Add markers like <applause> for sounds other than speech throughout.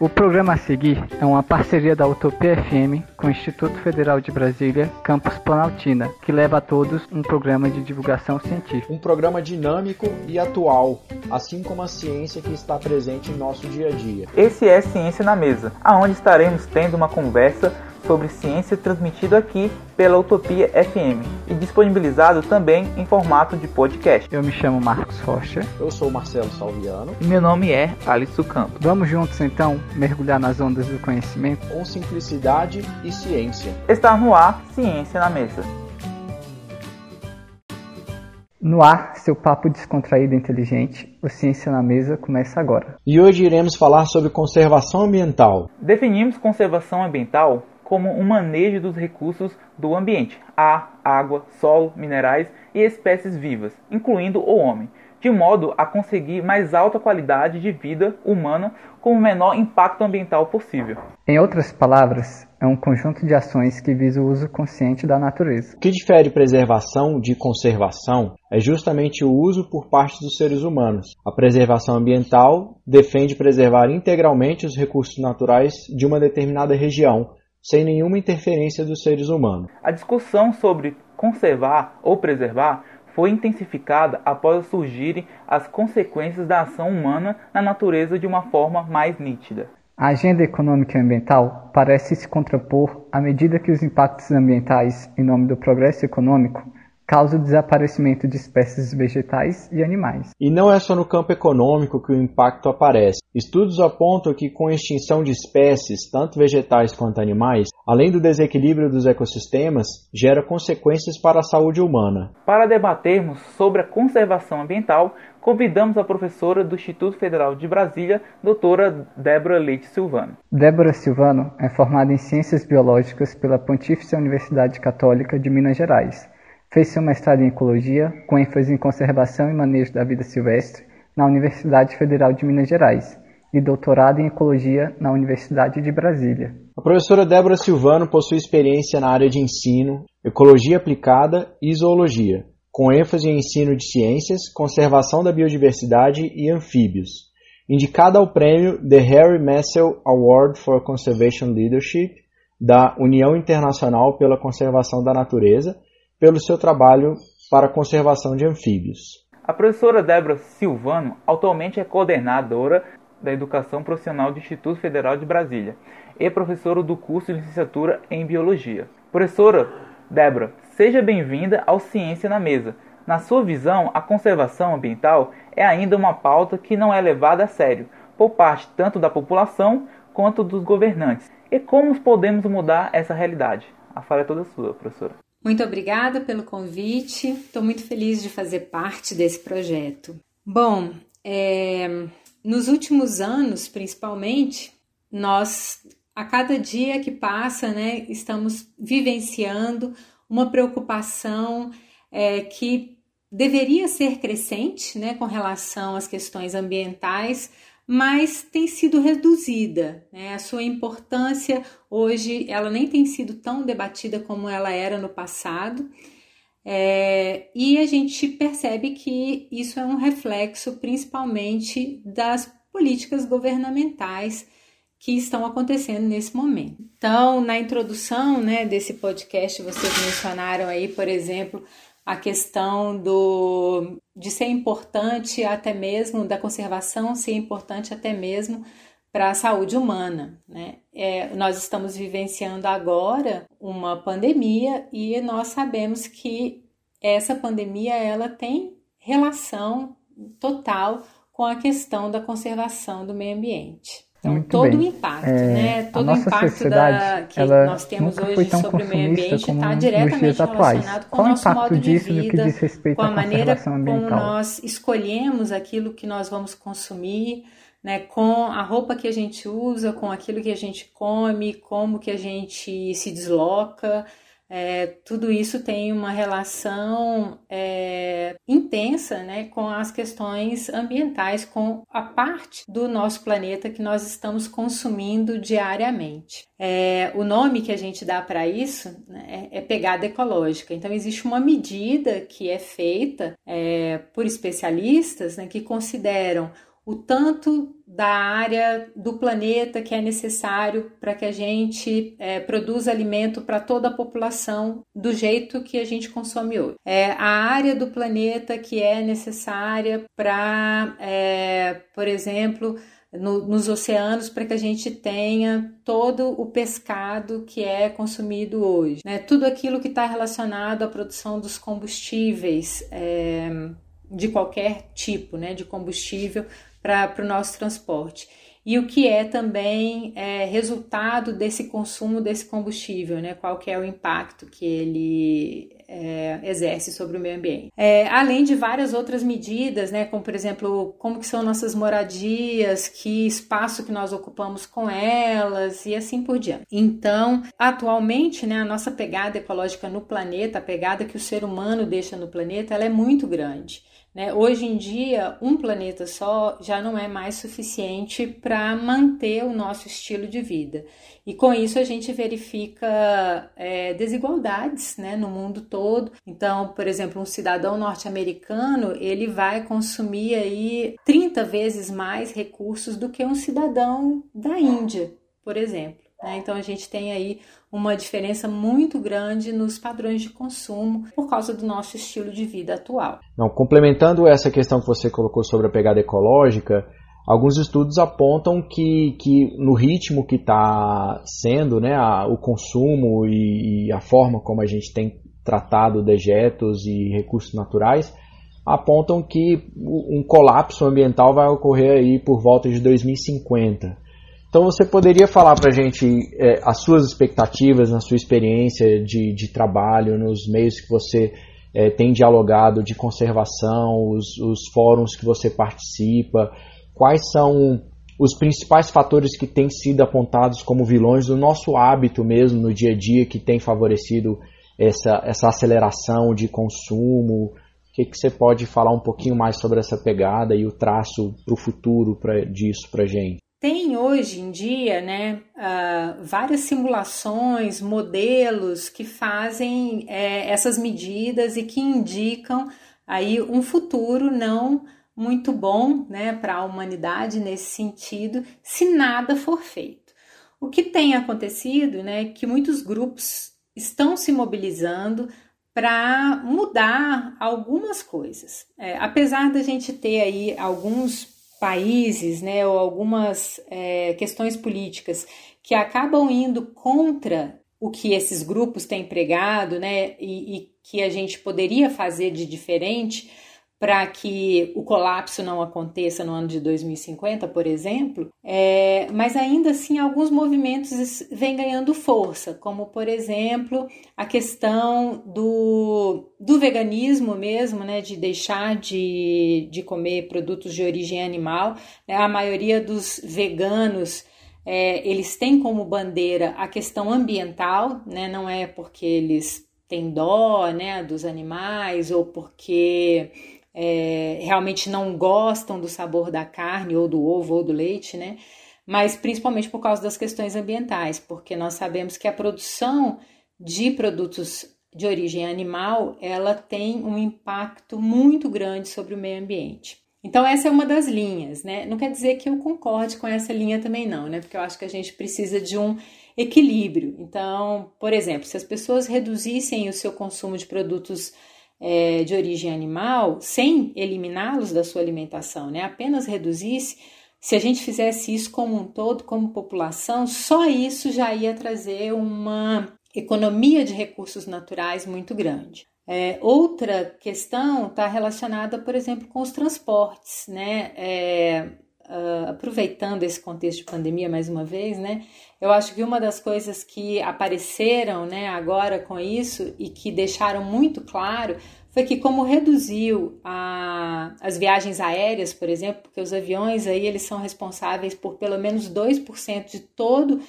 O programa a seguir é uma parceria da Utopia FM com o Instituto Federal de Brasília, Campus Planaltina, que leva a todos um programa de divulgação científica. Um programa dinâmico e atual, assim como a ciência que está presente em nosso dia a dia. Esse é Ciência na Mesa, aonde estaremos tendo uma conversa sobre ciência transmitido aqui pela Utopia FM e disponibilizado também em formato de podcast. Eu me chamo Marcos Rocha. Eu sou Marcelo Salviano. E meu nome é Alisson Campos. Vamos juntos então mergulhar nas ondas do conhecimento com simplicidade e ciência. Está no ar Ciência na Mesa. No ar, seu papo descontraído e inteligente, o Ciência na Mesa começa agora. E hoje iremos falar sobre conservação ambiental. Definimos conservação ambiental como um manejo dos recursos do ambiente, ar, água, solo, minerais e espécies vivas, incluindo o homem, de modo a conseguir mais alta qualidade de vida humana com o menor impacto ambiental possível. Em outras palavras, é um conjunto de ações que visa o uso consciente da natureza. O que difere preservação de conservação é justamente o uso por parte dos seres humanos. A preservação ambiental defende preservar integralmente os recursos naturais de uma determinada região, sem nenhuma interferência dos seres humanos. A discussão sobre conservar ou preservar foi intensificada após surgirem as consequências da ação humana na natureza de uma forma mais nítida. A agenda econômica e ambiental parece se contrapor à medida que os impactos ambientais, em nome do progresso econômico, causa o desaparecimento de espécies vegetais e animais. E não é só no campo econômico que o impacto aparece. Estudos apontam que com a extinção de espécies, tanto vegetais quanto animais, além do desequilíbrio dos ecossistemas, gera consequências para a saúde humana. Para debatermos sobre a conservação ambiental, convidamos a professora do Instituto Federal de Brasília, doutora Débora Leite Silvano. Débora Silvano é formada em Ciências Biológicas pela Pontífice Universidade Católica de Minas Gerais Fez seu mestrado em Ecologia, com ênfase em conservação e manejo da vida silvestre, na Universidade Federal de Minas Gerais, e doutorado em Ecologia na Universidade de Brasília. A professora Débora Silvano possui experiência na área de ensino, ecologia aplicada e zoologia, com ênfase em ensino de ciências, conservação da biodiversidade e anfíbios. Indicada ao prêmio The Harry Messel Award for Conservation Leadership da União Internacional pela Conservação da Natureza pelo seu trabalho para a conservação de anfíbios. A professora Débora Silvano atualmente é coordenadora da Educação Profissional do Instituto Federal de Brasília e professora do curso de licenciatura em Biologia. Professora Débora, seja bem-vinda ao Ciência na Mesa. Na sua visão, a conservação ambiental é ainda uma pauta que não é levada a sério por parte tanto da população quanto dos governantes. E como podemos mudar essa realidade? A fala é toda sua, professora. Muito obrigada pelo convite. Estou muito feliz de fazer parte desse projeto. Bom, é, nos últimos anos, principalmente, nós a cada dia que passa, né, estamos vivenciando uma preocupação é, que deveria ser crescente, né, com relação às questões ambientais, mas tem sido reduzida. Né? A sua importância hoje ela nem tem sido tão debatida como ela era no passado. É, e a gente percebe que isso é um reflexo principalmente das políticas governamentais que estão acontecendo nesse momento. Então, na introdução né, desse podcast, vocês mencionaram aí, por exemplo, a questão do, de ser importante até mesmo, da conservação ser importante até mesmo para a saúde humana. Né? É, nós estamos vivenciando agora uma pandemia e nós sabemos que essa pandemia ela tem relação total com a questão da conservação do meio ambiente. Então, Muito todo bem. o impacto, é, né? Todo o impacto da, que nós temos hoje sobre o meio ambiente está diretamente relacionado com Qual o nosso modo de vida, com a maneira como nós escolhemos aquilo que nós vamos consumir, né? Com a roupa que a gente usa, com aquilo que a gente come, como que a gente se desloca. É, tudo isso tem uma relação é, intensa né, com as questões ambientais, com a parte do nosso planeta que nós estamos consumindo diariamente. É, o nome que a gente dá para isso né, é pegada ecológica. Então, existe uma medida que é feita é, por especialistas né, que consideram o tanto da área do planeta que é necessário para que a gente é, produza alimento para toda a população do jeito que a gente consome hoje. É a área do planeta que é necessária para, é, por exemplo, no, nos oceanos para que a gente tenha todo o pescado que é consumido hoje. Né? Tudo aquilo que está relacionado à produção dos combustíveis é, de qualquer tipo né, de combustível para o nosso transporte e o que é também é, resultado desse consumo desse combustível, né? Qual que é o impacto que ele é, exerce sobre o meio ambiente. É, além de várias outras medidas, né? Como por exemplo, como que são nossas moradias, que espaço que nós ocupamos com elas e assim por diante. Então, atualmente, né? A nossa pegada ecológica no planeta, a pegada que o ser humano deixa no planeta, ela é muito grande. Né? Hoje em dia, um planeta só já não é mais suficiente para manter o nosso estilo de vida. E com isso a gente verifica é, desigualdades né, no mundo todo. Então, por exemplo, um cidadão norte-americano ele vai consumir aí 30 vezes mais recursos do que um cidadão da Índia, por exemplo. Né? Então a gente tem aí uma diferença muito grande nos padrões de consumo por causa do nosso estilo de vida atual. Não, complementando essa questão que você colocou sobre a pegada ecológica, alguns estudos apontam que, que no ritmo que está sendo né, a, o consumo e, e a forma como a gente tem tratado dejetos e recursos naturais, apontam que um colapso ambiental vai ocorrer aí por volta de 2050. Então você poderia falar para a gente é, as suas expectativas na sua experiência de, de trabalho, nos meios que você é, tem dialogado de conservação, os, os fóruns que você participa, quais são os principais fatores que têm sido apontados como vilões do nosso hábito mesmo no dia a dia que tem favorecido essa, essa aceleração de consumo? O que, que você pode falar um pouquinho mais sobre essa pegada e o traço para o futuro pra, disso para gente? Tem hoje em dia né, uh, várias simulações, modelos que fazem é, essas medidas e que indicam aí um futuro não muito bom né, para a humanidade nesse sentido, se nada for feito. O que tem acontecido né, é que muitos grupos estão se mobilizando para mudar algumas coisas. É, apesar da gente ter aí alguns países, né, ou algumas é, questões políticas que acabam indo contra o que esses grupos têm pregado, né, e, e que a gente poderia fazer de diferente, para que o colapso não aconteça no ano de 2050, por exemplo, é, mas ainda assim alguns movimentos vêm ganhando força, como por exemplo a questão do, do veganismo mesmo, né, de deixar de, de comer produtos de origem animal. Né, a maioria dos veganos é, eles têm como bandeira a questão ambiental, né, não é porque eles têm dó né, dos animais ou porque é, realmente não gostam do sabor da carne ou do ovo ou do leite, né? Mas principalmente por causa das questões ambientais, porque nós sabemos que a produção de produtos de origem animal, ela tem um impacto muito grande sobre o meio ambiente. Então essa é uma das linhas, né? Não quer dizer que eu concorde com essa linha também não, né? Porque eu acho que a gente precisa de um equilíbrio. Então, por exemplo, se as pessoas reduzissem o seu consumo de produtos é, de origem animal, sem eliminá-los da sua alimentação, né? apenas reduzisse, se a gente fizesse isso como um todo, como população, só isso já ia trazer uma economia de recursos naturais muito grande. É, outra questão está relacionada, por exemplo, com os transportes, né? É, uh, aproveitando esse contexto de pandemia mais uma vez, né? Eu acho que uma das coisas que apareceram, né, agora com isso e que deixaram muito claro foi que como reduziu a, as viagens aéreas, por exemplo, porque os aviões aí eles são responsáveis por pelo menos 2% de todo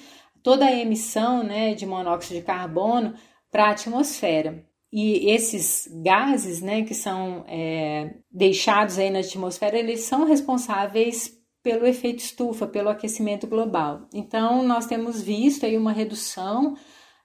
toda a emissão, né, de monóxido de carbono para a atmosfera. E esses gases, né, que são é, deixados aí na atmosfera, eles são responsáveis pelo efeito estufa, pelo aquecimento global. Então, nós temos visto aí uma redução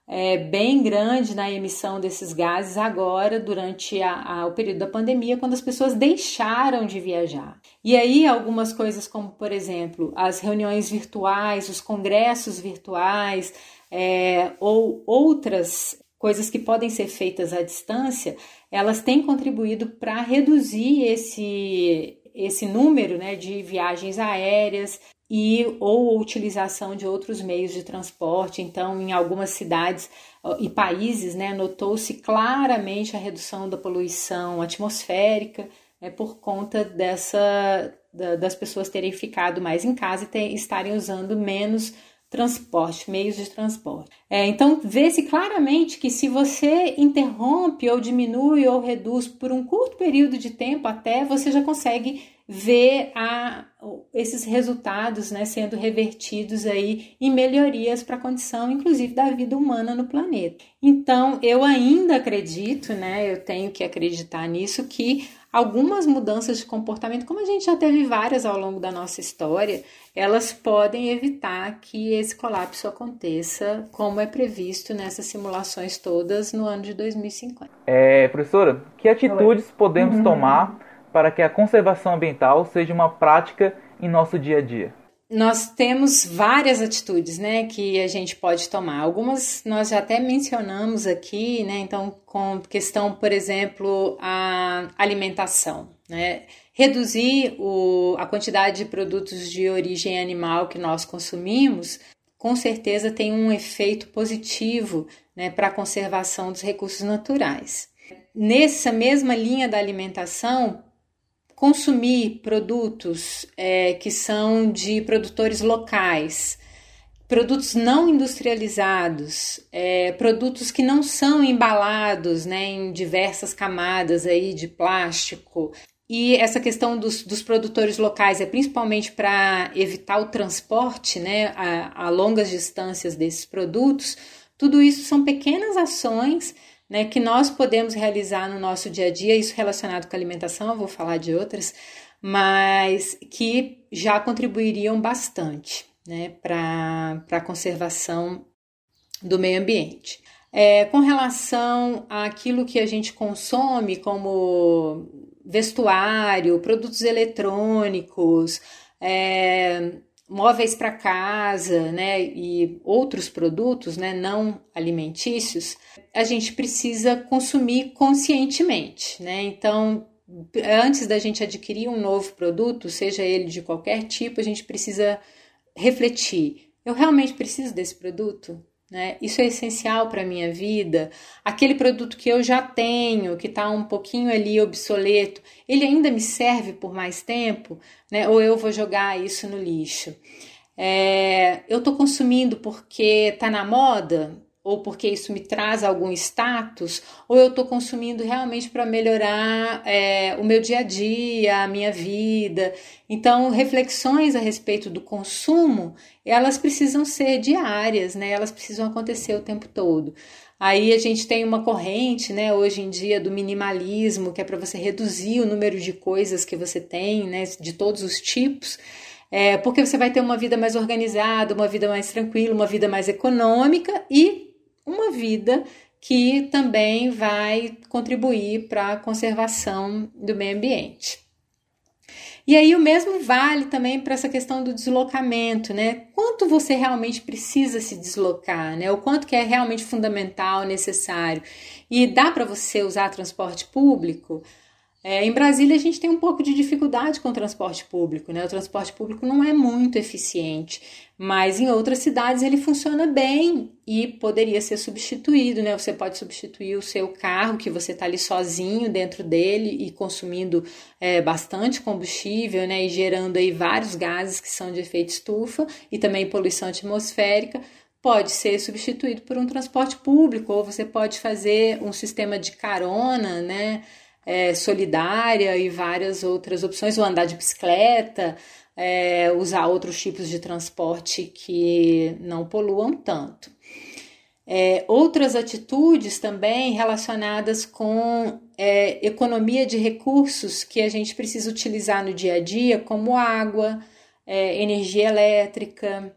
é, bem grande na emissão desses gases agora, durante a, a, o período da pandemia, quando as pessoas deixaram de viajar. E aí, algumas coisas, como por exemplo, as reuniões virtuais, os congressos virtuais, é, ou outras coisas que podem ser feitas à distância, elas têm contribuído para reduzir esse, esse número né, de viagens aéreas, e ou utilização de outros meios de transporte. Então, em algumas cidades e países, né, notou-se claramente a redução da poluição atmosférica né, por conta dessa da, das pessoas terem ficado mais em casa e ter, estarem usando menos transporte, meios de transporte. É, então, vê-se claramente que se você interrompe ou diminui ou reduz por um curto período de tempo até, você já consegue ver a, esses resultados né, sendo revertidos aí em melhorias para a condição, inclusive, da vida humana no planeta. Então, eu ainda acredito, né, eu tenho que acreditar nisso, que algumas mudanças de comportamento, como a gente já teve várias ao longo da nossa história, elas podem evitar que esse colapso aconteça, como é previsto nessas simulações todas no ano de 2050. É, professora, que atitudes podemos uhum. tomar para que a conservação ambiental seja uma prática em nosso dia a dia? Nós temos várias atitudes, né, que a gente pode tomar. Algumas nós já até mencionamos aqui, né, então com questão, por exemplo, a alimentação, né, reduzir o, a quantidade de produtos de origem animal que nós consumimos, com certeza tem um efeito positivo, né, para a conservação dos recursos naturais. Nessa mesma linha da alimentação, consumir produtos é, que são de produtores locais, produtos não industrializados, é, produtos que não são embalados né, em diversas camadas aí de plástico. E essa questão dos, dos produtores locais é principalmente para evitar o transporte né, a, a longas distâncias desses produtos. Tudo isso são pequenas ações né, que nós podemos realizar no nosso dia a dia, isso relacionado com alimentação, eu vou falar de outras, mas que já contribuiriam bastante né, para a conservação do meio ambiente. É, com relação àquilo que a gente consome, como vestuário, produtos eletrônicos, é, móveis para casa, né, e outros produtos, né, não alimentícios, a gente precisa consumir conscientemente, né? Então, antes da gente adquirir um novo produto, seja ele de qualquer tipo, a gente precisa refletir: eu realmente preciso desse produto? Né? Isso é essencial para a minha vida. Aquele produto que eu já tenho, que está um pouquinho ali obsoleto, ele ainda me serve por mais tempo? Né? Ou eu vou jogar isso no lixo? É, eu estou consumindo porque está na moda? Ou porque isso me traz algum status, ou eu estou consumindo realmente para melhorar é, o meu dia a dia, a minha vida. Então, reflexões a respeito do consumo, elas precisam ser diárias, né? Elas precisam acontecer o tempo todo. Aí a gente tem uma corrente, né, hoje em dia do minimalismo, que é para você reduzir o número de coisas que você tem, né, de todos os tipos. É, porque você vai ter uma vida mais organizada, uma vida mais tranquila, uma vida mais econômica e uma vida que também vai contribuir para a conservação do meio ambiente. E aí o mesmo vale também para essa questão do deslocamento, né? Quanto você realmente precisa se deslocar, né? O quanto que é realmente fundamental, necessário. E dá para você usar transporte público? É, em Brasília, a gente tem um pouco de dificuldade com o transporte público, né? O transporte público não é muito eficiente, mas em outras cidades ele funciona bem e poderia ser substituído, né? Você pode substituir o seu carro, que você está ali sozinho dentro dele e consumindo é, bastante combustível, né? E gerando aí vários gases que são de efeito estufa e também poluição atmosférica pode ser substituído por um transporte público, ou você pode fazer um sistema de carona, né? É, solidária e várias outras opções, ou andar de bicicleta, é, usar outros tipos de transporte que não poluam tanto. É, outras atitudes também relacionadas com é, economia de recursos que a gente precisa utilizar no dia a dia, como água, é, energia elétrica,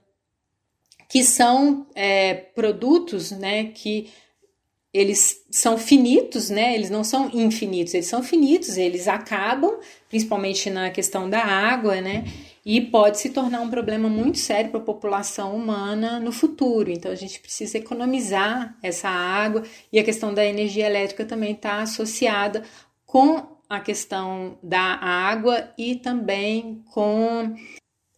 que são é, produtos né, que eles são finitos, né? Eles não são infinitos, eles são finitos, eles acabam, principalmente na questão da água, né? E pode se tornar um problema muito sério para a população humana no futuro. Então a gente precisa economizar essa água e a questão da energia elétrica também está associada com a questão da água e também com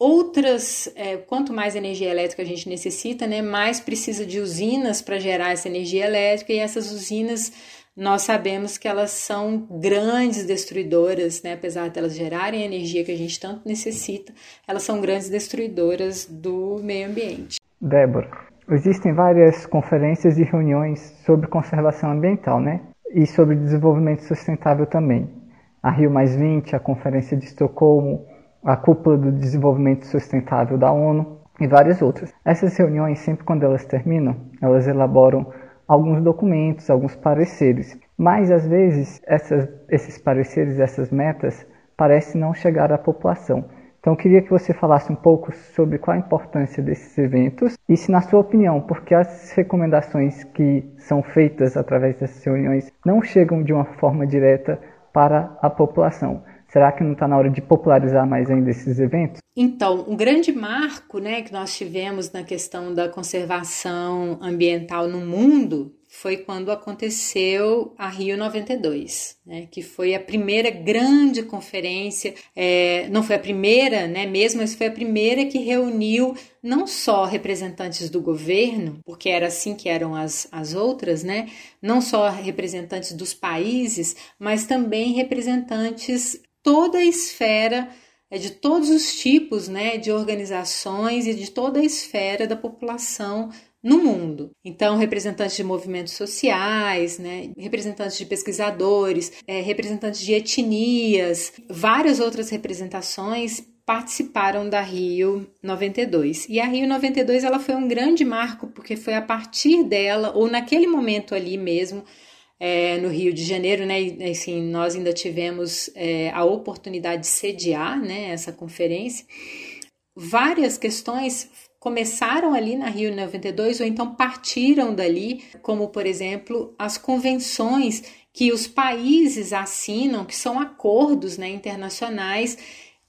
outras, é, quanto mais energia elétrica a gente necessita, né, mais precisa de usinas para gerar essa energia elétrica, e essas usinas nós sabemos que elas são grandes destruidoras, né, apesar de elas gerarem a energia que a gente tanto necessita, elas são grandes destruidoras do meio ambiente. Débora, existem várias conferências e reuniões sobre conservação ambiental, né? E sobre desenvolvimento sustentável também. A Rio a Conferência de Estocolmo, a Cúpula do Desenvolvimento Sustentável da ONU e várias outras. Essas reuniões, sempre quando elas terminam, elas elaboram alguns documentos, alguns pareceres, mas às vezes essas, esses pareceres, essas metas, parecem não chegar à população. Então, eu queria que você falasse um pouco sobre qual a importância desses eventos e se, na sua opinião, porque as recomendações que são feitas através dessas reuniões não chegam de uma forma direta para a população. Será que não está na hora de popularizar mais ainda esses eventos? Então, um grande marco né, que nós tivemos na questão da conservação ambiental no mundo foi quando aconteceu a Rio 92, né, que foi a primeira grande conferência, é, não foi a primeira, né, mesmo, mas foi a primeira que reuniu não só representantes do governo, porque era assim que eram as, as outras, né, não só representantes dos países, mas também representantes toda a esfera é de todos os tipos né, de organizações e de toda a esfera da população no mundo. Então, representantes de movimentos sociais, né, representantes de pesquisadores, é, representantes de etnias, várias outras representações participaram da Rio 92. E a Rio 92 ela foi um grande marco porque foi a partir dela ou naquele momento ali mesmo é, no Rio de Janeiro, né? Assim, nós ainda tivemos é, a oportunidade de sediar, né? Essa conferência. Várias questões começaram ali na Rio 92 ou então partiram dali, como por exemplo as convenções que os países assinam, que são acordos né, internacionais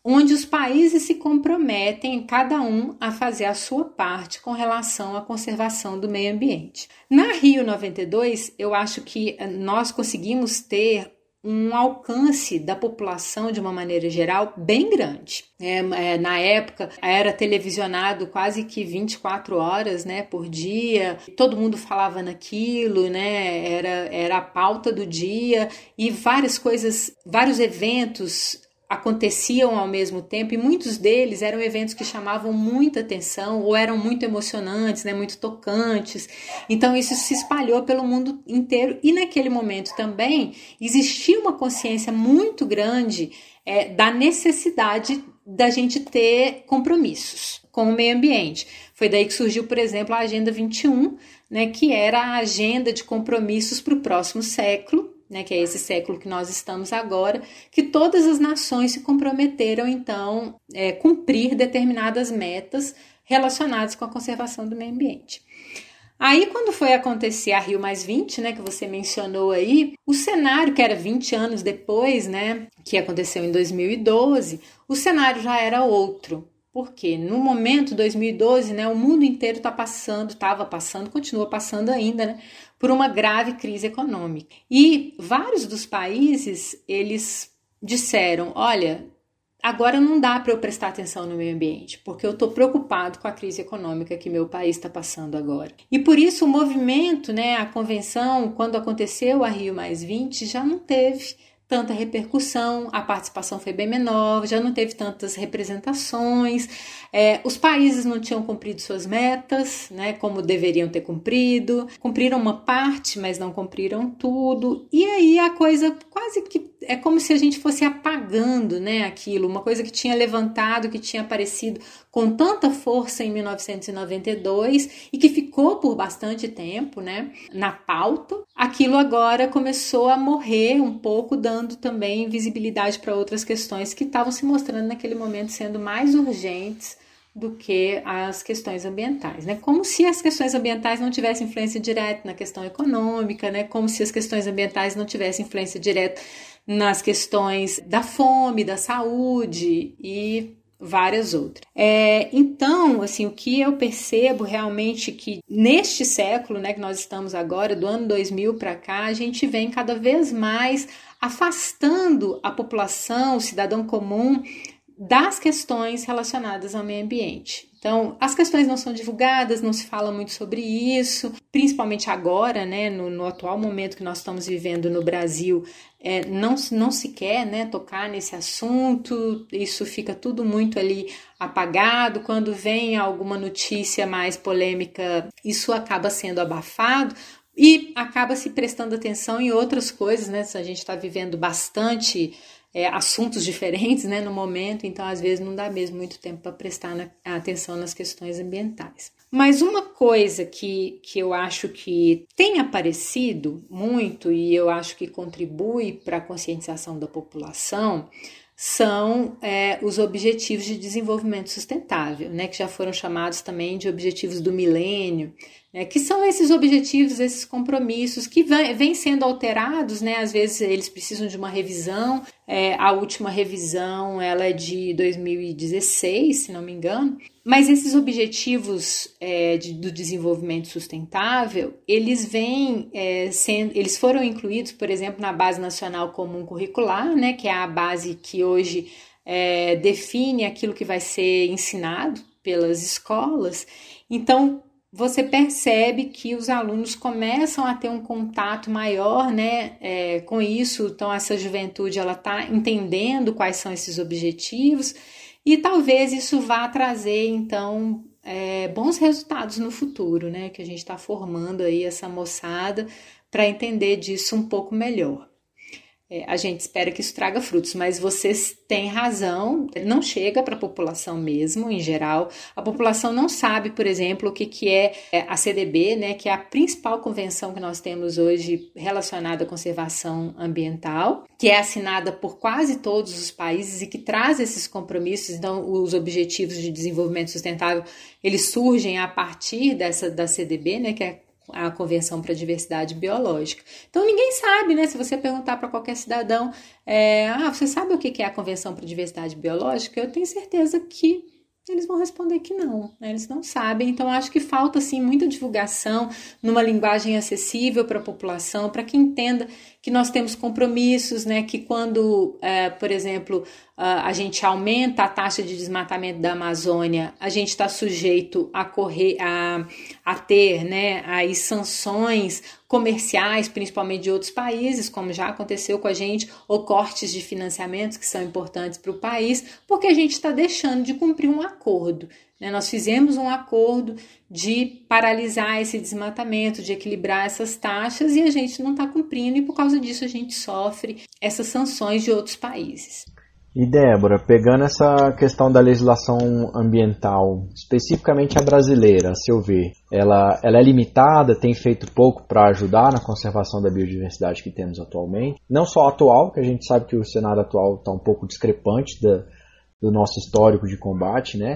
onde os países se comprometem, cada um, a fazer a sua parte com relação à conservação do meio ambiente. Na Rio 92, eu acho que nós conseguimos ter um alcance da população de uma maneira geral bem grande. É, é, na época era televisionado quase que 24 horas né, por dia, todo mundo falava naquilo, né, era, era a pauta do dia e várias coisas, vários eventos aconteciam ao mesmo tempo e muitos deles eram eventos que chamavam muita atenção ou eram muito emocionantes, né, muito tocantes. Então isso se espalhou pelo mundo inteiro e naquele momento também existia uma consciência muito grande é, da necessidade da gente ter compromissos com o meio ambiente. Foi daí que surgiu, por exemplo, a Agenda 21, né, que era a agenda de compromissos para o próximo século né, que é esse século que nós estamos agora, que todas as nações se comprometeram então é, cumprir determinadas metas relacionadas com a conservação do meio ambiente. Aí, quando foi acontecer a Rio Mais 20, né, que você mencionou aí, o cenário que era 20 anos depois, né, que aconteceu em 2012, o cenário já era outro. Porque no momento 2012, né, o mundo inteiro está passando, estava passando, continua passando ainda, né, por uma grave crise econômica. E vários dos países, eles disseram, olha, agora não dá para eu prestar atenção no meio ambiente, porque eu estou preocupado com a crise econômica que meu país está passando agora. E por isso o movimento, né, a convenção, quando aconteceu a Rio Mais 20, já não teve tanta repercussão, a participação foi bem menor, já não teve tantas representações, é, os países não tinham cumprido suas metas, né, como deveriam ter cumprido, cumpriram uma parte, mas não cumpriram tudo, e aí a coisa quase que é como se a gente fosse apagando, né, aquilo, uma coisa que tinha levantado, que tinha aparecido com tanta força em 1992 e que ficou por bastante tempo, né, na pauta. Aquilo agora começou a morrer um pouco, dando também visibilidade para outras questões que estavam se mostrando naquele momento sendo mais urgentes do que as questões ambientais, né? Como se as questões ambientais não tivessem influência direta na questão econômica, né? Como se as questões ambientais não tivessem influência direta nas questões da fome, da saúde e várias outras. É, então, assim, o que eu percebo realmente que neste século, né, que nós estamos agora, do ano 2000 para cá, a gente vem cada vez mais afastando a população, o cidadão comum, das questões relacionadas ao meio ambiente. Então, as questões não são divulgadas, não se fala muito sobre isso, principalmente agora, né, no, no atual momento que nós estamos vivendo no Brasil, é, não, não se quer né, tocar nesse assunto, isso fica tudo muito ali apagado. Quando vem alguma notícia mais polêmica, isso acaba sendo abafado, e acaba se prestando atenção em outras coisas, né? A gente está vivendo bastante é, assuntos diferentes né, no momento, então às vezes não dá mesmo muito tempo para prestar na, atenção nas questões ambientais. Mas uma coisa que, que eu acho que tem aparecido muito e eu acho que contribui para a conscientização da população são é, os Objetivos de Desenvolvimento Sustentável, né, que já foram chamados também de Objetivos do Milênio, né, que são esses objetivos, esses compromissos que vêm sendo alterados, né, às vezes eles precisam de uma revisão, é, a última revisão ela é de 2016, se não me engano, mas esses objetivos é, de, do desenvolvimento sustentável, eles vêm é, sendo, eles foram incluídos, por exemplo, na Base Nacional Comum Curricular, né, que é a base que hoje é, define aquilo que vai ser ensinado pelas escolas. Então, você percebe que os alunos começam a ter um contato maior né, é, com isso, então essa juventude ela está entendendo quais são esses objetivos e talvez isso vá trazer então é, bons resultados no futuro, né? Que a gente está formando aí essa moçada para entender disso um pouco melhor. É, a gente espera que isso traga frutos, mas vocês têm razão, não chega para a população mesmo, em geral. A população não sabe, por exemplo, o que, que é, é a CDB, né, que é a principal convenção que nós temos hoje relacionada à conservação ambiental, que é assinada por quase todos os países e que traz esses compromissos. Então, os objetivos de desenvolvimento sustentável, eles surgem a partir dessa da CDB, né, que é a Convenção para a Diversidade Biológica. Então ninguém sabe, né? Se você perguntar para qualquer cidadão, é, ah, você sabe o que é a Convenção para a Diversidade Biológica? Eu tenho certeza que eles vão responder que não, né? eles não sabem. Então, acho que falta assim muita divulgação numa linguagem acessível para a população, para que entenda que nós temos compromissos, né? Que quando, é, por exemplo, a gente aumenta a taxa de desmatamento da Amazônia, a gente está sujeito a correr, a, a ter, né? Aí sanções comerciais, principalmente de outros países, como já aconteceu com a gente, ou cortes de financiamentos que são importantes para o país, porque a gente está deixando de cumprir um acordo. Né? Nós fizemos um acordo de paralisar esse desmatamento, de equilibrar essas taxas e a gente não está cumprindo, e por causa disso a gente sofre essas sanções de outros países. E Débora, pegando essa questão da legislação ambiental, especificamente a brasileira, a seu ver, ela, ela é limitada, tem feito pouco para ajudar na conservação da biodiversidade que temos atualmente? Não só atual, que a gente sabe que o cenário atual está um pouco discrepante da, do nosso histórico de combate, né?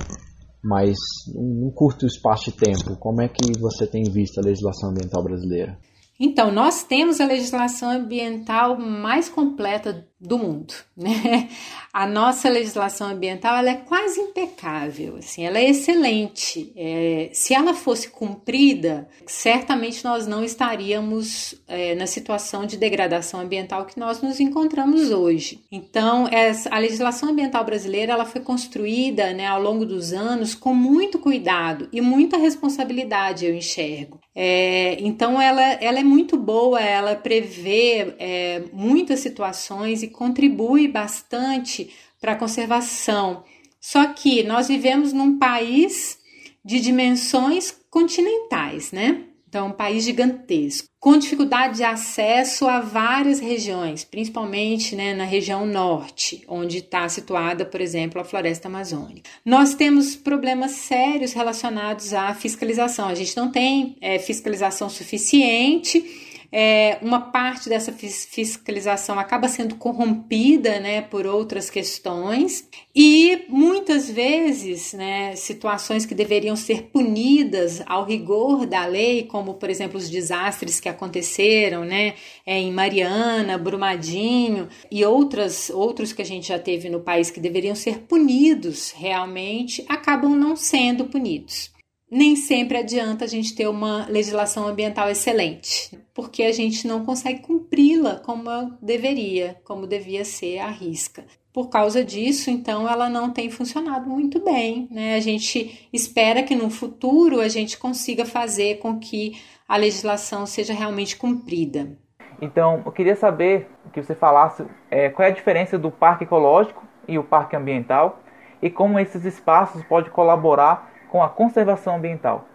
mas um curto espaço de tempo, como é que você tem visto a legislação ambiental brasileira? Então, nós temos a legislação ambiental mais completa do mundo, <laughs> né? A nossa legislação ambiental ela é quase impecável, assim, ela é excelente. É, se ela fosse cumprida, certamente nós não estaríamos é, na situação de degradação ambiental que nós nos encontramos hoje. Então, essa, a legislação ambiental brasileira ela foi construída, né, ao longo dos anos com muito cuidado e muita responsabilidade, eu enxergo. É, então, ela, ela é muito boa, ela prevê é, muitas situações e contribui bastante para a conservação. Só que nós vivemos num país de dimensões continentais, né? Então, um país gigantesco, com dificuldade de acesso a várias regiões, principalmente né, na região norte, onde está situada, por exemplo, a floresta amazônica. Nós temos problemas sérios relacionados à fiscalização. A gente não tem é, fiscalização suficiente é, uma parte dessa fiscalização acaba sendo corrompida né, por outras questões, e muitas vezes né, situações que deveriam ser punidas ao rigor da lei, como por exemplo os desastres que aconteceram né, é, em Mariana, Brumadinho e outras, outros que a gente já teve no país que deveriam ser punidos realmente, acabam não sendo punidos nem sempre adianta a gente ter uma legislação ambiental excelente, porque a gente não consegue cumpri-la como deveria, como devia ser a risca. Por causa disso, então, ela não tem funcionado muito bem. Né? A gente espera que no futuro a gente consiga fazer com que a legislação seja realmente cumprida. Então, eu queria saber que você falasse é, qual é a diferença do parque ecológico e o parque ambiental e como esses espaços podem colaborar com a conservação ambiental.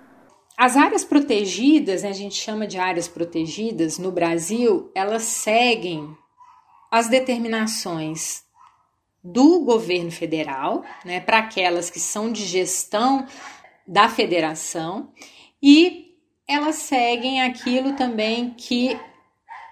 As áreas protegidas, né, a gente chama de áreas protegidas no Brasil, elas seguem as determinações do governo federal, né, para aquelas que são de gestão da federação, e elas seguem aquilo também que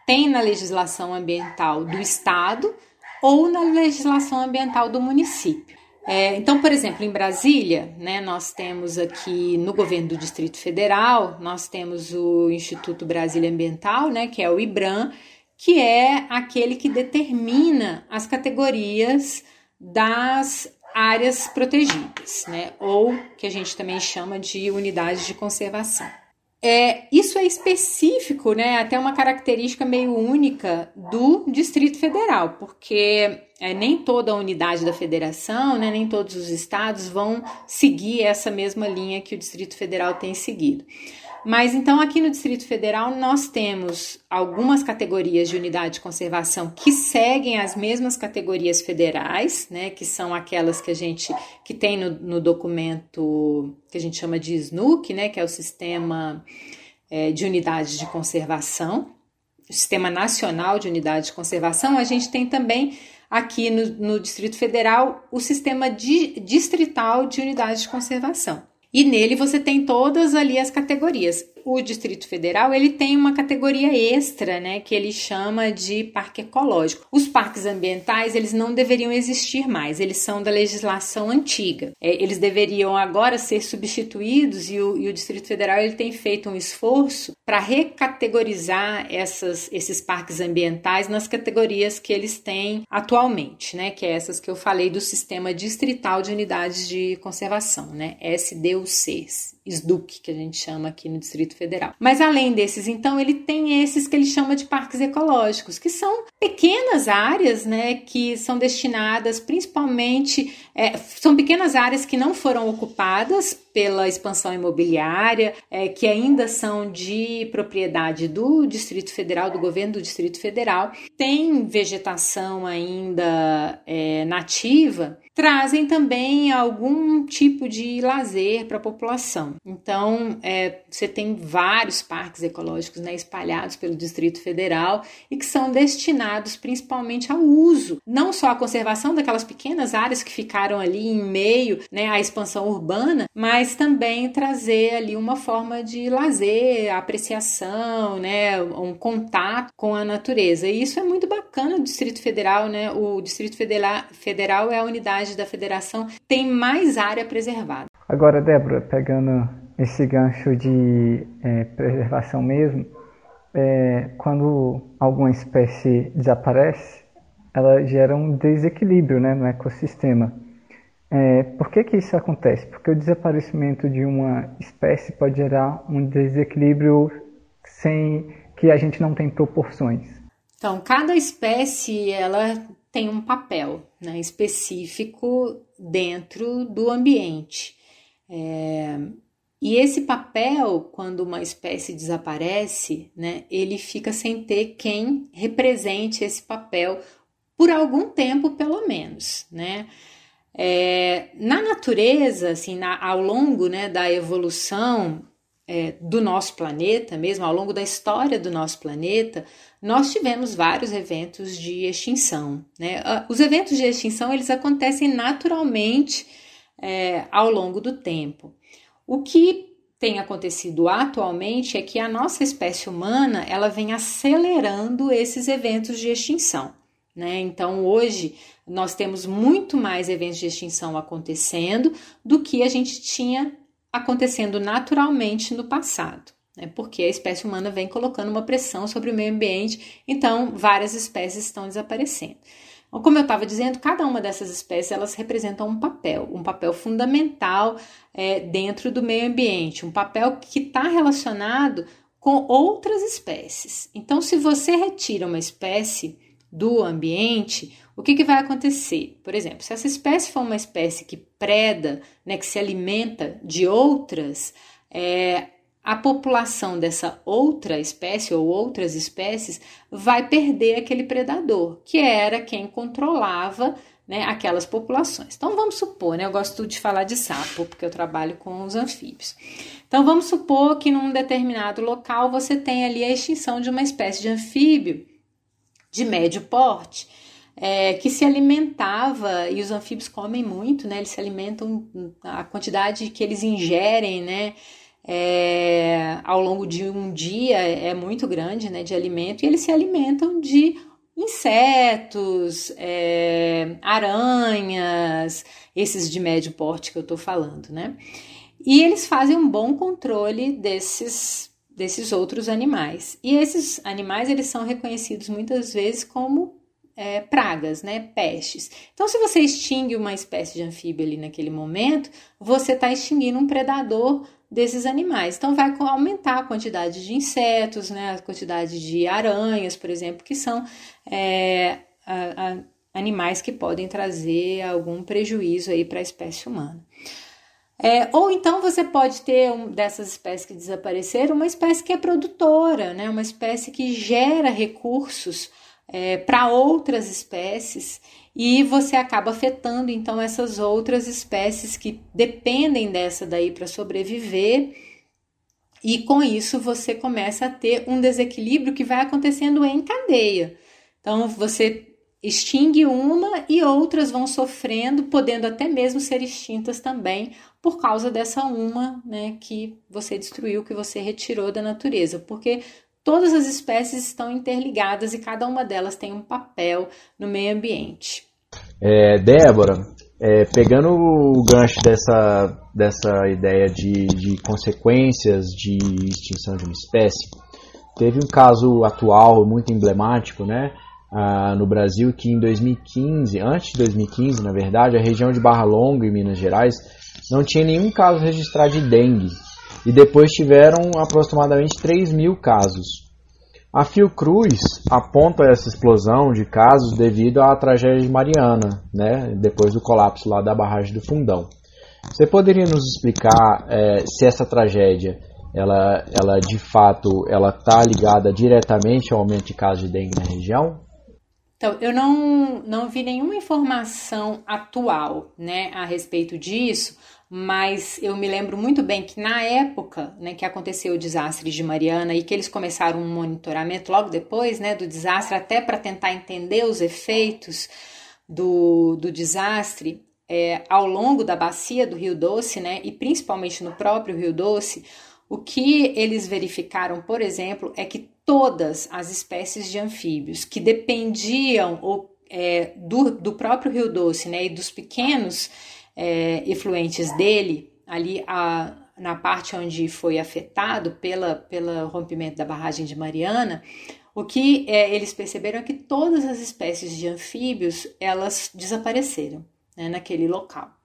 tem na legislação ambiental do estado ou na legislação ambiental do município. É, então, por exemplo, em Brasília, né, nós temos aqui no governo do Distrito Federal, nós temos o Instituto Brasília Ambiental, né, que é o IBRAM, que é aquele que determina as categorias das áreas protegidas, né, ou que a gente também chama de unidades de conservação. É, isso é específico, né, até uma característica meio única do Distrito Federal, porque é, nem toda a unidade da federação, né, nem todos os estados vão seguir essa mesma linha que o Distrito Federal tem seguido. Mas então aqui no Distrito Federal nós temos algumas categorias de unidade de conservação que seguem as mesmas categorias federais, né, que são aquelas que a gente que tem no, no documento que a gente chama de SNUC, né, que é o sistema é, de unidades de conservação, o Sistema Nacional de Unidade de Conservação. A gente tem também aqui no, no Distrito Federal o sistema distrital de unidades de conservação. E nele você tem todas ali as categorias. O Distrito Federal, ele tem uma categoria extra, né, que ele chama de parque ecológico. Os parques ambientais, eles não deveriam existir mais, eles são da legislação antiga. É, eles deveriam agora ser substituídos e o, e o Distrito Federal ele tem feito um esforço para recategorizar essas, esses parques ambientais nas categorias que eles têm atualmente, né, que é essas que eu falei do Sistema Distrital de Unidades de Conservação, né, SDUCs. SDUC, que a gente chama aqui no Distrito Federal. Mas além desses, então, ele tem esses que ele chama de parques ecológicos, que são pequenas áreas, né, que são destinadas principalmente, é, são pequenas áreas que não foram ocupadas pela expansão imobiliária, é, que ainda são de propriedade do Distrito Federal, do governo do Distrito Federal, tem vegetação ainda é, nativa, trazem também algum tipo de lazer para a população. Então, é, você tem vários parques ecológicos né, espalhados pelo Distrito Federal e que são destinados principalmente ao uso, não só à conservação daquelas pequenas áreas que ficaram ali em meio né, à expansão urbana, mas também trazer ali uma forma de lazer, apreciação, né, um contato com a natureza. E isso é muito bacana do Distrito Federal, né? O Distrito Federal é a unidade da federação tem mais área preservada. Agora, Débora, pegando esse gancho de é, preservação mesmo, é, quando alguma espécie desaparece, ela gera um desequilíbrio né, no ecossistema. É, por que, que isso acontece? Porque o desaparecimento de uma espécie pode gerar um desequilíbrio sem que a gente não tem proporções. Então, cada espécie ela tem um papel né, específico dentro do ambiente. É, e esse papel, quando uma espécie desaparece, né, ele fica sem ter quem represente esse papel por algum tempo, pelo menos, né? É, na natureza, assim, na, ao longo né, da evolução é, do nosso planeta, mesmo ao longo da história do nosso planeta, nós tivemos vários eventos de extinção. Né? Ah, os eventos de extinção eles acontecem naturalmente é, ao longo do tempo. O que tem acontecido atualmente é que a nossa espécie humana ela vem acelerando esses eventos de extinção. Né? Então, hoje, nós temos muito mais eventos de extinção acontecendo do que a gente tinha acontecendo naturalmente no passado, né? porque a espécie humana vem colocando uma pressão sobre o meio ambiente, então várias espécies estão desaparecendo. Então, como eu estava dizendo, cada uma dessas espécies elas representam um papel, um papel fundamental é, dentro do meio ambiente, um papel que está relacionado com outras espécies. Então, se você retira uma espécie do ambiente, o que, que vai acontecer? Por exemplo, se essa espécie for uma espécie que preda, né, que se alimenta de outras, é, a população dessa outra espécie ou outras espécies vai perder aquele predador, que era quem controlava né, aquelas populações. Então vamos supor, né, eu gosto de falar de sapo, porque eu trabalho com os anfíbios. Então vamos supor que num determinado local você tem ali a extinção de uma espécie de anfíbio de médio porte. É, que se alimentava, e os anfíbios comem muito, né? Eles se alimentam, a quantidade que eles ingerem, né? é, ao longo de um dia é muito grande né, de alimento e eles se alimentam de insetos, é, aranhas, esses de médio porte que eu estou falando, né? E eles fazem um bom controle desses, desses outros animais. E esses animais eles são reconhecidos muitas vezes como é, pragas, né, pestes. Então, se você extingue uma espécie de anfíbio ali naquele momento, você está extinguindo um predador desses animais. Então, vai aumentar a quantidade de insetos, né, a quantidade de aranhas, por exemplo, que são é, a, a, animais que podem trazer algum prejuízo aí para a espécie humana. É, ou então você pode ter um, dessas espécies que desapareceram uma espécie que é produtora, né, uma espécie que gera recursos é, para outras espécies e você acaba afetando então essas outras espécies que dependem dessa daí para sobreviver. E com isso você começa a ter um desequilíbrio que vai acontecendo em cadeia. Então você extingue uma e outras vão sofrendo, podendo até mesmo ser extintas também por causa dessa uma, né, que você destruiu, que você retirou da natureza, porque Todas as espécies estão interligadas e cada uma delas tem um papel no meio ambiente. É, Débora, é, pegando o gancho dessa, dessa ideia de, de consequências de extinção de uma espécie, teve um caso atual muito emblemático, né? Ah, no Brasil que em 2015, antes de 2015, na verdade, a região de Barra Longa, em Minas Gerais, não tinha nenhum caso registrado de dengue e depois tiveram aproximadamente 3 mil casos. A Fiocruz aponta essa explosão de casos devido à tragédia de Mariana, né, depois do colapso lá da barragem do Fundão. Você poderia nos explicar é, se essa tragédia, ela, ela de fato, ela está ligada diretamente ao aumento de casos de dengue na região? Então, eu não, não vi nenhuma informação atual né, a respeito disso, mas eu me lembro muito bem que na época né, que aconteceu o desastre de Mariana e que eles começaram um monitoramento logo depois né, do desastre, até para tentar entender os efeitos do, do desastre é, ao longo da bacia do Rio Doce, né, e principalmente no próprio Rio Doce, o que eles verificaram, por exemplo, é que todas as espécies de anfíbios que dependiam ou, é, do, do próprio Rio Doce né, e dos pequenos é, efluentes dele, ali a, na parte onde foi afetado pela, pelo rompimento da barragem de Mariana, o que é, eles perceberam é que todas as espécies de anfíbios elas desapareceram né, naquele local.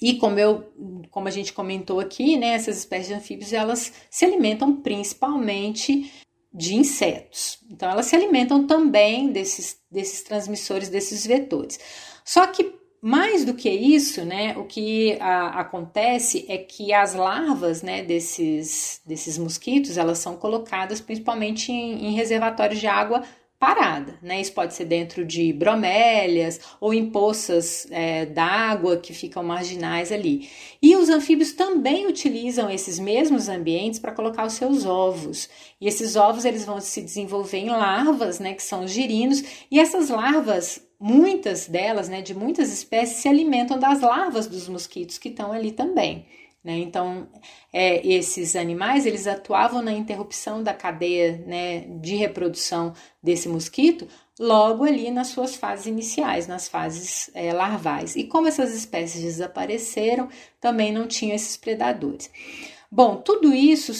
E como, eu, como a gente comentou aqui, né, essas espécies de anfíbios elas se alimentam principalmente de insetos. Então elas se alimentam também desses, desses transmissores, desses vetores. Só que mais do que isso, né, o que a, acontece é que as larvas né, desses, desses mosquitos elas são colocadas principalmente em, em reservatórios de água parada, né? Isso pode ser dentro de bromélias ou em poças é, d'água que ficam marginais ali. E os anfíbios também utilizam esses mesmos ambientes para colocar os seus ovos. E esses ovos eles vão se desenvolver em larvas, né? Que são os girinos. E essas larvas muitas delas, né, de muitas espécies, se alimentam das larvas dos mosquitos que estão ali também. Né? Então, é, esses animais eles atuavam na interrupção da cadeia né, de reprodução desse mosquito logo ali nas suas fases iniciais, nas fases é, larvais. E como essas espécies desapareceram, também não tinham esses predadores. Bom, tudo isso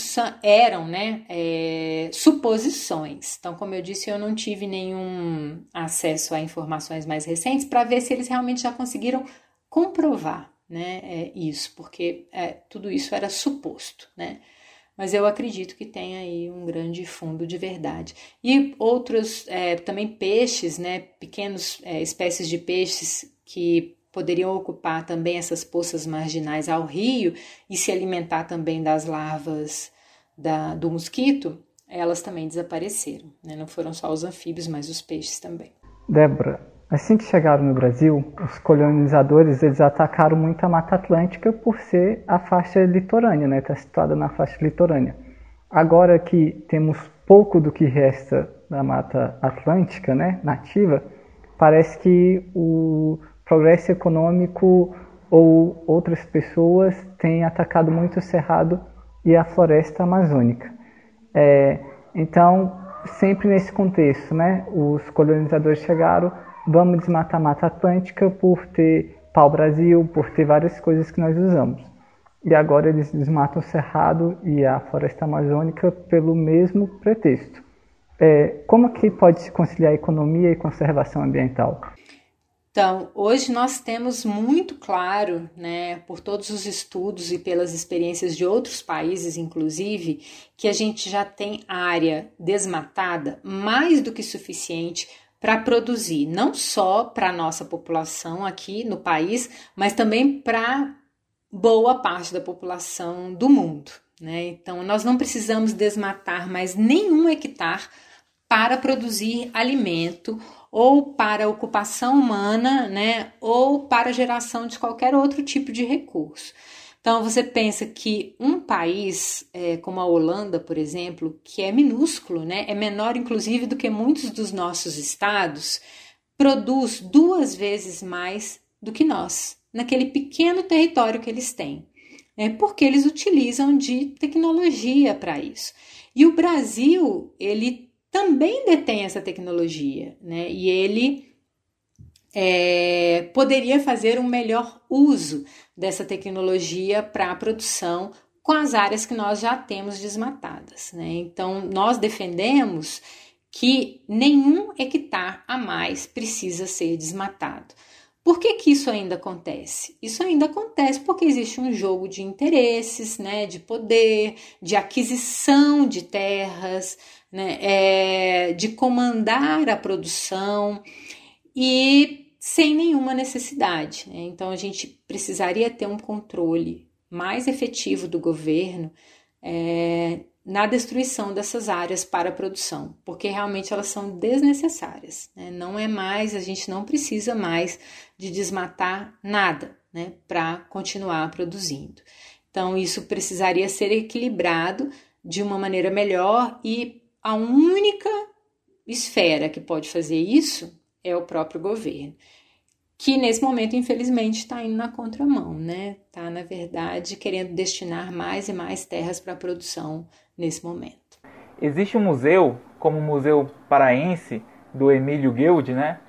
eram né, é, suposições. Então, como eu disse, eu não tive nenhum acesso a informações mais recentes para ver se eles realmente já conseguiram comprovar né, é, isso, porque é, tudo isso era suposto. Né? Mas eu acredito que tem aí um grande fundo de verdade. E outros é, também peixes, né, pequenos é, espécies de peixes que poderiam ocupar também essas poças marginais ao rio e se alimentar também das larvas da, do mosquito, elas também desapareceram. Né? Não foram só os anfíbios, mas os peixes também. Débora, assim que chegaram no Brasil, os colonizadores eles atacaram muito a Mata Atlântica por ser a faixa litorânea, né? Está situada na faixa litorânea. Agora que temos pouco do que resta da Mata Atlântica, né, nativa, parece que o progresso econômico ou outras pessoas têm atacado muito o cerrado e a floresta amazônica. É, então, sempre nesse contexto, né, os colonizadores chegaram, vamos desmatar a Mata Atlântica por ter pau-brasil, por ter várias coisas que nós usamos. E agora eles desmatam o cerrado e a floresta amazônica pelo mesmo pretexto. É, como que pode se conciliar economia e conservação ambiental? Então, hoje nós temos muito claro, né, por todos os estudos e pelas experiências de outros países, inclusive, que a gente já tem área desmatada mais do que suficiente para produzir, não só para a nossa população aqui no país, mas também para boa parte da população do mundo. Né? Então, nós não precisamos desmatar mais nenhum hectare para produzir alimento ou para ocupação humana, né, ou para geração de qualquer outro tipo de recurso. Então, você pensa que um país é, como a Holanda, por exemplo, que é minúsculo, né, é menor inclusive do que muitos dos nossos estados, produz duas vezes mais do que nós, naquele pequeno território que eles têm. É porque eles utilizam de tecnologia para isso. E o Brasil, ele também detém essa tecnologia, né? E ele é, poderia fazer um melhor uso dessa tecnologia para a produção com as áreas que nós já temos desmatadas, né? Então, nós defendemos que nenhum hectare a mais precisa ser desmatado. Por que, que isso ainda acontece? Isso ainda acontece porque existe um jogo de interesses, né, de poder, de aquisição de terras, né, é, de comandar a produção e sem nenhuma necessidade. Né? Então a gente precisaria ter um controle mais efetivo do governo é, na destruição dessas áreas para a produção, porque realmente elas são desnecessárias. Né? Não é mais, a gente não precisa mais de desmatar nada né, para continuar produzindo. Então, isso precisaria ser equilibrado de uma maneira melhor e a única esfera que pode fazer isso é o próprio governo, que nesse momento, infelizmente, está indo na contramão, né? Está, na verdade, querendo destinar mais e mais terras para a produção nesse momento. Existe um museu, como o Museu Paraense, do Emílio Guild, né?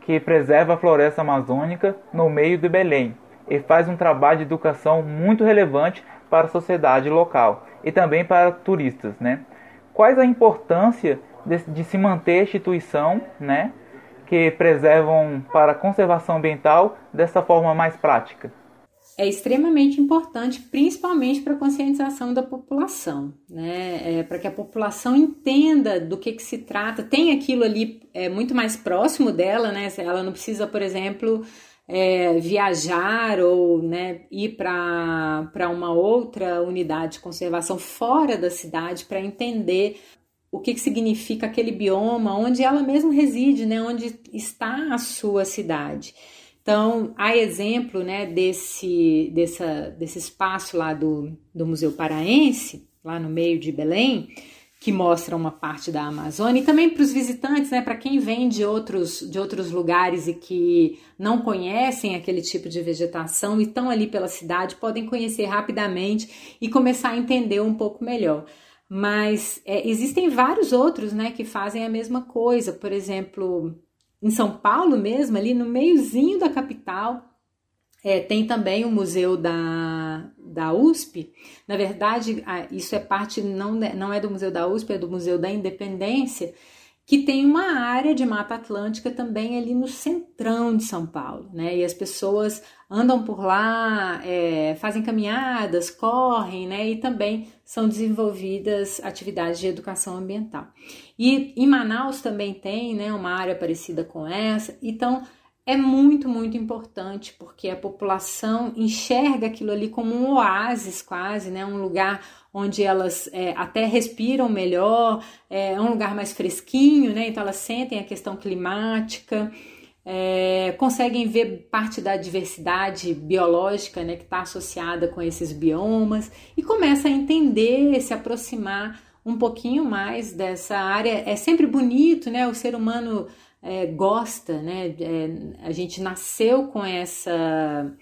Que preserva a floresta amazônica no meio de Belém e faz um trabalho de educação muito relevante para a sociedade local e também para turistas, né? quais a importância de, de se manter a instituição, né, que preservam para a conservação ambiental dessa forma mais prática? é extremamente importante, principalmente para a conscientização da população, né? É, para que a população entenda do que, que se trata, tem aquilo ali é, muito mais próximo dela, né? Ela não precisa, por exemplo, é, viajar ou né, ir para uma outra unidade de conservação fora da cidade para entender o que, que significa aquele bioma, onde ela mesma reside, né, onde está a sua cidade. Então, há exemplo né, desse, dessa, desse espaço lá do, do Museu Paraense, lá no meio de Belém, que mostra uma parte da Amazônia e também para os visitantes, né, para quem vem de outros, de outros lugares e que não conhecem aquele tipo de vegetação e estão ali pela cidade, podem conhecer rapidamente e começar a entender um pouco melhor. Mas é, existem vários outros, né, que fazem a mesma coisa. Por exemplo, em São Paulo mesmo, ali no meiozinho da capital, é, tem também o museu da, da USP. Na verdade, isso é parte, não, não é do Museu da USP, é do Museu da Independência, que tem uma área de Mata Atlântica também ali no centrão de São Paulo, né? E as pessoas andam por lá, é, fazem caminhadas, correm, né? E também são desenvolvidas atividades de educação ambiental. E em Manaus também tem, né, uma área parecida com essa. Então, é muito, muito importante porque a população enxerga aquilo ali como um oásis quase, né? Um lugar onde elas é, até respiram melhor, é um lugar mais fresquinho, né? Então elas sentem a questão climática, é, conseguem ver parte da diversidade biológica, né? Que está associada com esses biomas e começa a entender, se aproximar um pouquinho mais dessa área. É sempre bonito, né? O ser humano é, gosta, né? É, a gente nasceu com essa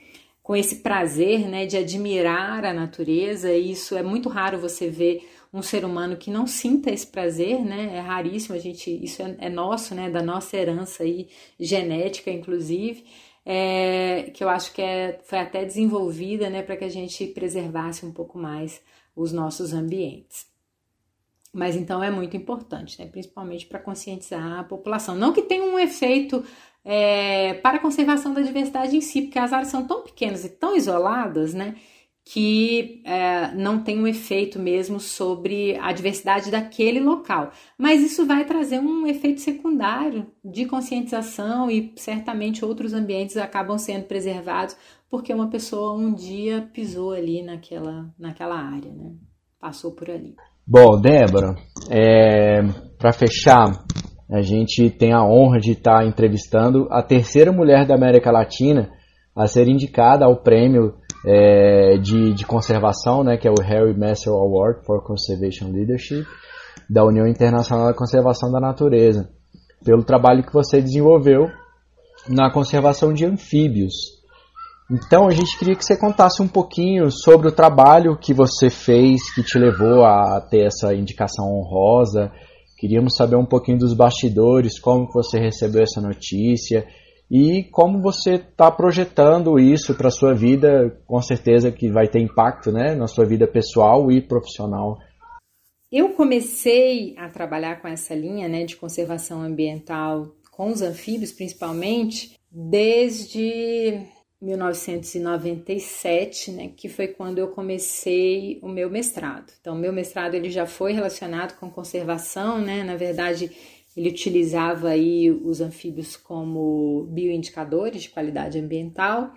com esse prazer, né, de admirar a natureza. E isso é muito raro você ver um ser humano que não sinta esse prazer, né? É raríssimo. A gente isso é, é nosso, né? Da nossa herança aí genética, inclusive. É, que eu acho que é, foi até desenvolvida né, para que a gente preservasse um pouco mais os nossos ambientes. Mas então é muito importante, né? principalmente para conscientizar a população. Não que tenha um efeito é, para a conservação da diversidade em si, porque as áreas são tão pequenas e tão isoladas, né? Que é, não tem um efeito mesmo sobre a diversidade daquele local. Mas isso vai trazer um efeito secundário de conscientização e certamente outros ambientes acabam sendo preservados porque uma pessoa um dia pisou ali naquela, naquela área, né? passou por ali. Bom, Débora, é, para fechar, a gente tem a honra de estar entrevistando a terceira mulher da América Latina a ser indicada ao prêmio é, de, de, conservação, né, que é o Harry Massel Award for Conservation Leadership, da União Internacional da Conservação da Natureza, pelo trabalho que você desenvolveu na conservação de anfíbios. Então a gente queria que você contasse um pouquinho sobre o trabalho que você fez que te levou a ter essa indicação honrosa. Queríamos saber um pouquinho dos bastidores, como você recebeu essa notícia e como você está projetando isso para sua vida. Com certeza que vai ter impacto, né, na sua vida pessoal e profissional. Eu comecei a trabalhar com essa linha, né, de conservação ambiental com os anfíbios, principalmente, desde 1997, né, que foi quando eu comecei o meu mestrado. Então, meu mestrado ele já foi relacionado com conservação, né? Na verdade, ele utilizava aí os anfíbios como bioindicadores de qualidade ambiental.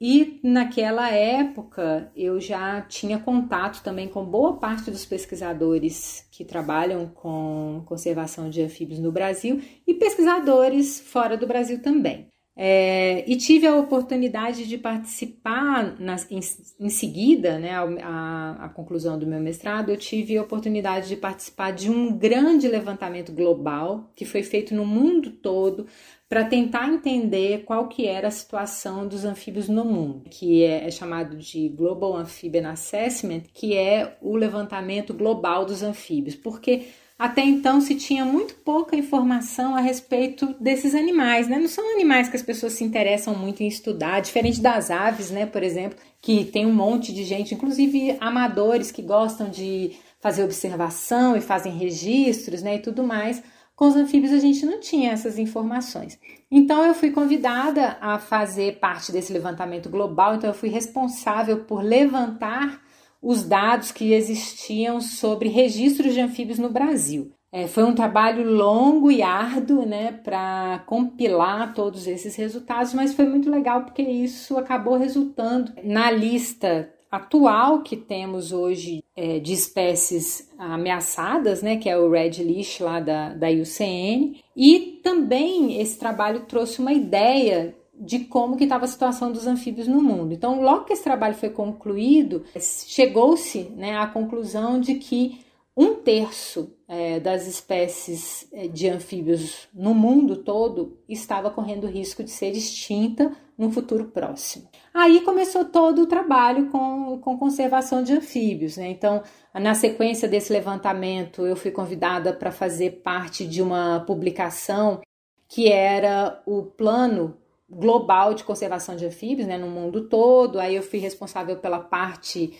E naquela época eu já tinha contato também com boa parte dos pesquisadores que trabalham com conservação de anfíbios no Brasil e pesquisadores fora do Brasil também. É, e tive a oportunidade de participar nas, em, em, seguida, né, a, a, conclusão do meu mestrado, eu tive a oportunidade de participar de um grande levantamento global que foi feito no mundo todo para tentar entender qual que era a situação dos anfíbios no mundo, que é, é chamado de Global Amphibian Assessment, que é o levantamento global dos anfíbios, porque até então se tinha muito pouca informação a respeito desses animais, né? Não são animais que as pessoas se interessam muito em estudar, diferente das aves, né, por exemplo, que tem um monte de gente, inclusive amadores que gostam de fazer observação e fazem registros, né, e tudo mais. Com os anfíbios a gente não tinha essas informações. Então eu fui convidada a fazer parte desse levantamento global, então eu fui responsável por levantar os dados que existiam sobre registros de anfíbios no Brasil. É, foi um trabalho longo e árduo né, para compilar todos esses resultados, mas foi muito legal porque isso acabou resultando na lista atual que temos hoje é, de espécies ameaçadas, né, que é o Red List lá da, da IUCN, e também esse trabalho trouxe uma ideia de como que estava a situação dos anfíbios no mundo. Então, logo que esse trabalho foi concluído, chegou-se né, à conclusão de que um terço é, das espécies é, de anfíbios no mundo todo estava correndo risco de ser extinta no futuro próximo. Aí começou todo o trabalho com, com conservação de anfíbios. Né? Então, na sequência desse levantamento, eu fui convidada para fazer parte de uma publicação que era o plano global de conservação de anfíbios né, no mundo todo. Aí eu fui responsável pela parte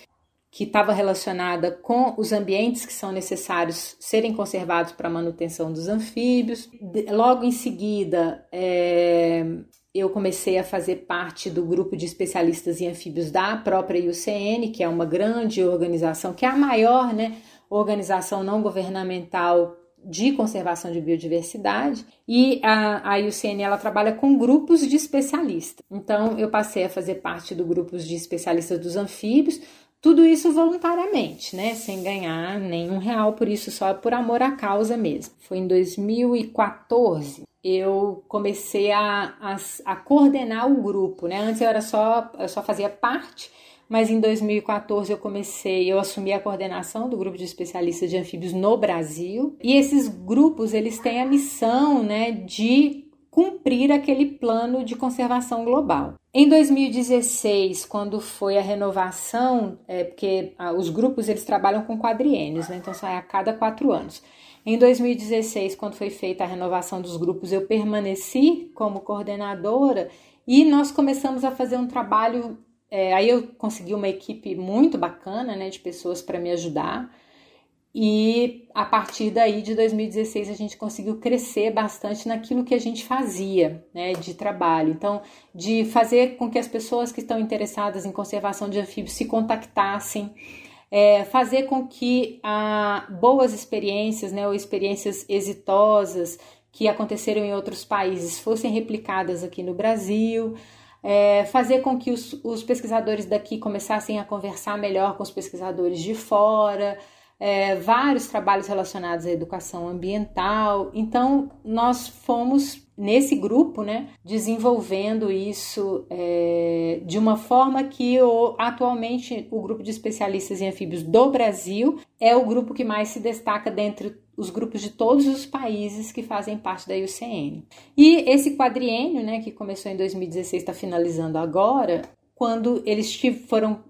que estava relacionada com os ambientes que são necessários serem conservados para a manutenção dos anfíbios. Logo em seguida, é, eu comecei a fazer parte do grupo de especialistas em anfíbios da própria IUCN, que é uma grande organização, que é a maior né, organização não governamental de conservação de biodiversidade e a, a IUCN ela trabalha com grupos de especialistas. Então eu passei a fazer parte do grupo de especialistas dos anfíbios, tudo isso voluntariamente, né? Sem ganhar nenhum real por isso, só por amor à causa mesmo. Foi em 2014 eu comecei a, a, a coordenar o grupo, né? Antes eu era só, eu só fazia parte, mas em 2014 eu comecei, eu assumi a coordenação do grupo de especialistas de anfíbios no Brasil. E esses grupos, eles têm a missão, né, de cumprir aquele plano de conservação global. Em 2016, quando foi a renovação, é, porque ah, os grupos eles trabalham com quadriênios, né? então sai a cada quatro anos. Em 2016, quando foi feita a renovação dos grupos, eu permaneci como coordenadora e nós começamos a fazer um trabalho. É, aí eu consegui uma equipe muito bacana, né, de pessoas para me ajudar. E a partir daí de 2016 a gente conseguiu crescer bastante naquilo que a gente fazia, né, de trabalho. Então, de fazer com que as pessoas que estão interessadas em conservação de anfíbios se contactassem, é, fazer com que a, boas experiências, né, ou experiências exitosas que aconteceram em outros países fossem replicadas aqui no Brasil. É, fazer com que os, os pesquisadores daqui começassem a conversar melhor com os pesquisadores de fora, é, vários trabalhos relacionados à educação ambiental. Então, nós fomos nesse grupo, né, desenvolvendo isso é, de uma forma que o, atualmente o grupo de especialistas em anfíbios do Brasil é o grupo que mais se destaca dentre os grupos de todos os países que fazem parte da IUCN. E esse quadriênio, né, que começou em 2016, está finalizando agora, quando eles foram,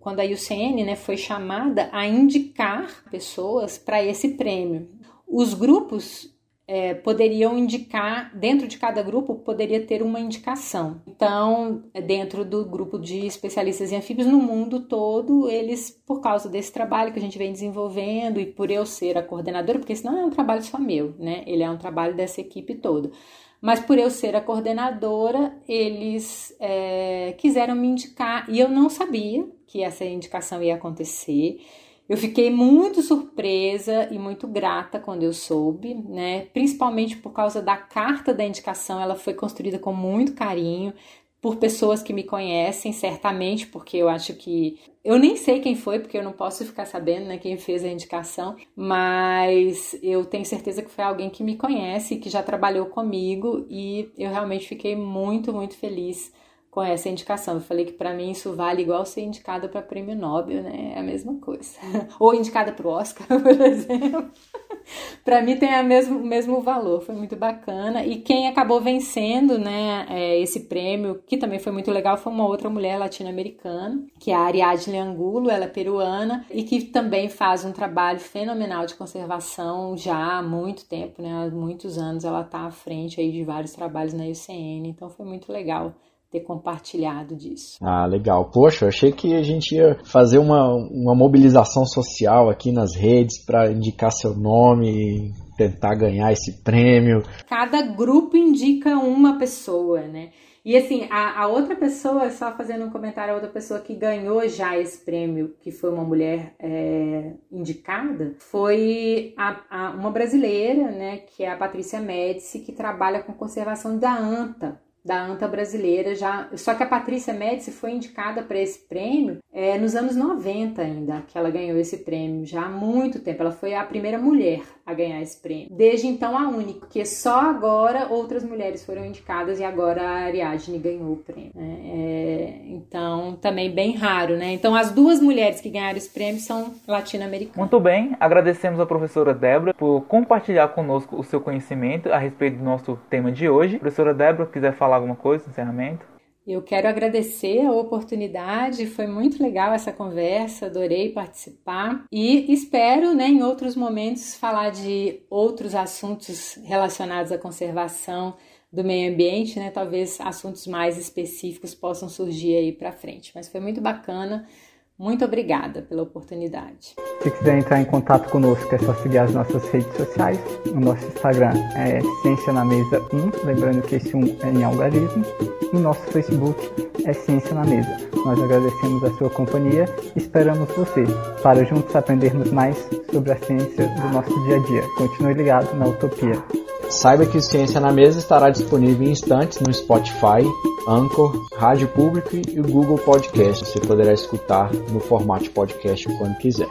quando a IUCN né, foi chamada a indicar pessoas para esse prêmio. Os grupos é, poderiam indicar, dentro de cada grupo poderia ter uma indicação. Então, dentro do grupo de especialistas em anfíbios no mundo todo, eles, por causa desse trabalho que a gente vem desenvolvendo e por eu ser a coordenadora, porque senão é um trabalho só meu, né? Ele é um trabalho dessa equipe toda. Mas por eu ser a coordenadora, eles é, quiseram me indicar e eu não sabia que essa indicação ia acontecer. Eu fiquei muito surpresa e muito grata quando eu soube, né? Principalmente por causa da carta da indicação, ela foi construída com muito carinho por pessoas que me conhecem, certamente, porque eu acho que. Eu nem sei quem foi, porque eu não posso ficar sabendo né, quem fez a indicação, mas eu tenho certeza que foi alguém que me conhece, que já trabalhou comigo, e eu realmente fiquei muito, muito feliz com essa indicação. Eu falei que para mim isso vale igual ser indicada para prêmio Nobel, né? É a mesma coisa. <laughs> Ou indicada para o Oscar, <laughs> por exemplo. <laughs> para mim tem a mesmo, o mesmo valor. Foi muito bacana. E quem acabou vencendo, né, é, esse prêmio, que também foi muito legal, foi uma outra mulher latino-americana, que é a Ariadne Angulo, ela é peruana e que também faz um trabalho fenomenal de conservação já há muito tempo, né? Há muitos anos ela está à frente aí de vários trabalhos na UCN. Então foi muito legal ter compartilhado disso. Ah, legal. Poxa, eu achei que a gente ia fazer uma, uma mobilização social aqui nas redes para indicar seu nome e tentar ganhar esse prêmio. Cada grupo indica uma pessoa, né? E assim, a, a, outra pessoa, só fazendo um comentário, a outra pessoa que ganhou já esse prêmio, que foi uma mulher é, indicada, foi a, a, uma brasileira, né, que é a Patrícia Médici, que trabalha com conservação da anta da ANTA brasileira já. Só que a Patrícia Médici foi indicada para esse prêmio é, nos anos 90 ainda, que ela ganhou esse prêmio, já há muito tempo. Ela foi a primeira mulher a ganhar esse prêmio. Desde então a única, porque só agora outras mulheres foram indicadas e agora a Ariadne ganhou o prêmio. Né? É, então também bem raro, né? Então as duas mulheres que ganharam esse prêmio são latino-americanas. Muito bem, agradecemos a professora Débora por compartilhar conosco o seu conhecimento a respeito do nosso tema de hoje. Professora Débora, quiser falar alguma coisa encerramento? Eu quero agradecer a oportunidade, foi muito legal essa conversa, adorei participar e espero, né, em outros momentos falar de outros assuntos relacionados à conservação do meio ambiente, né? Talvez assuntos mais específicos possam surgir aí para frente. Mas foi muito bacana. Muito obrigada pela oportunidade. Se quiser entrar em contato conosco, é só seguir as nossas redes sociais. O nosso Instagram é Ciência na Mesa 1, lembrando que esse 1 é em algarismo. E o nosso Facebook é Ciência na Mesa. Nós agradecemos a sua companhia e esperamos você para juntos aprendermos mais sobre a ciência do nosso dia a dia. Continue ligado na Utopia. Saiba que o Ciência na Mesa estará disponível em instantes no Spotify, Anchor, Rádio Público e o Google Podcast. Você poderá escutar no formato podcast quando quiser.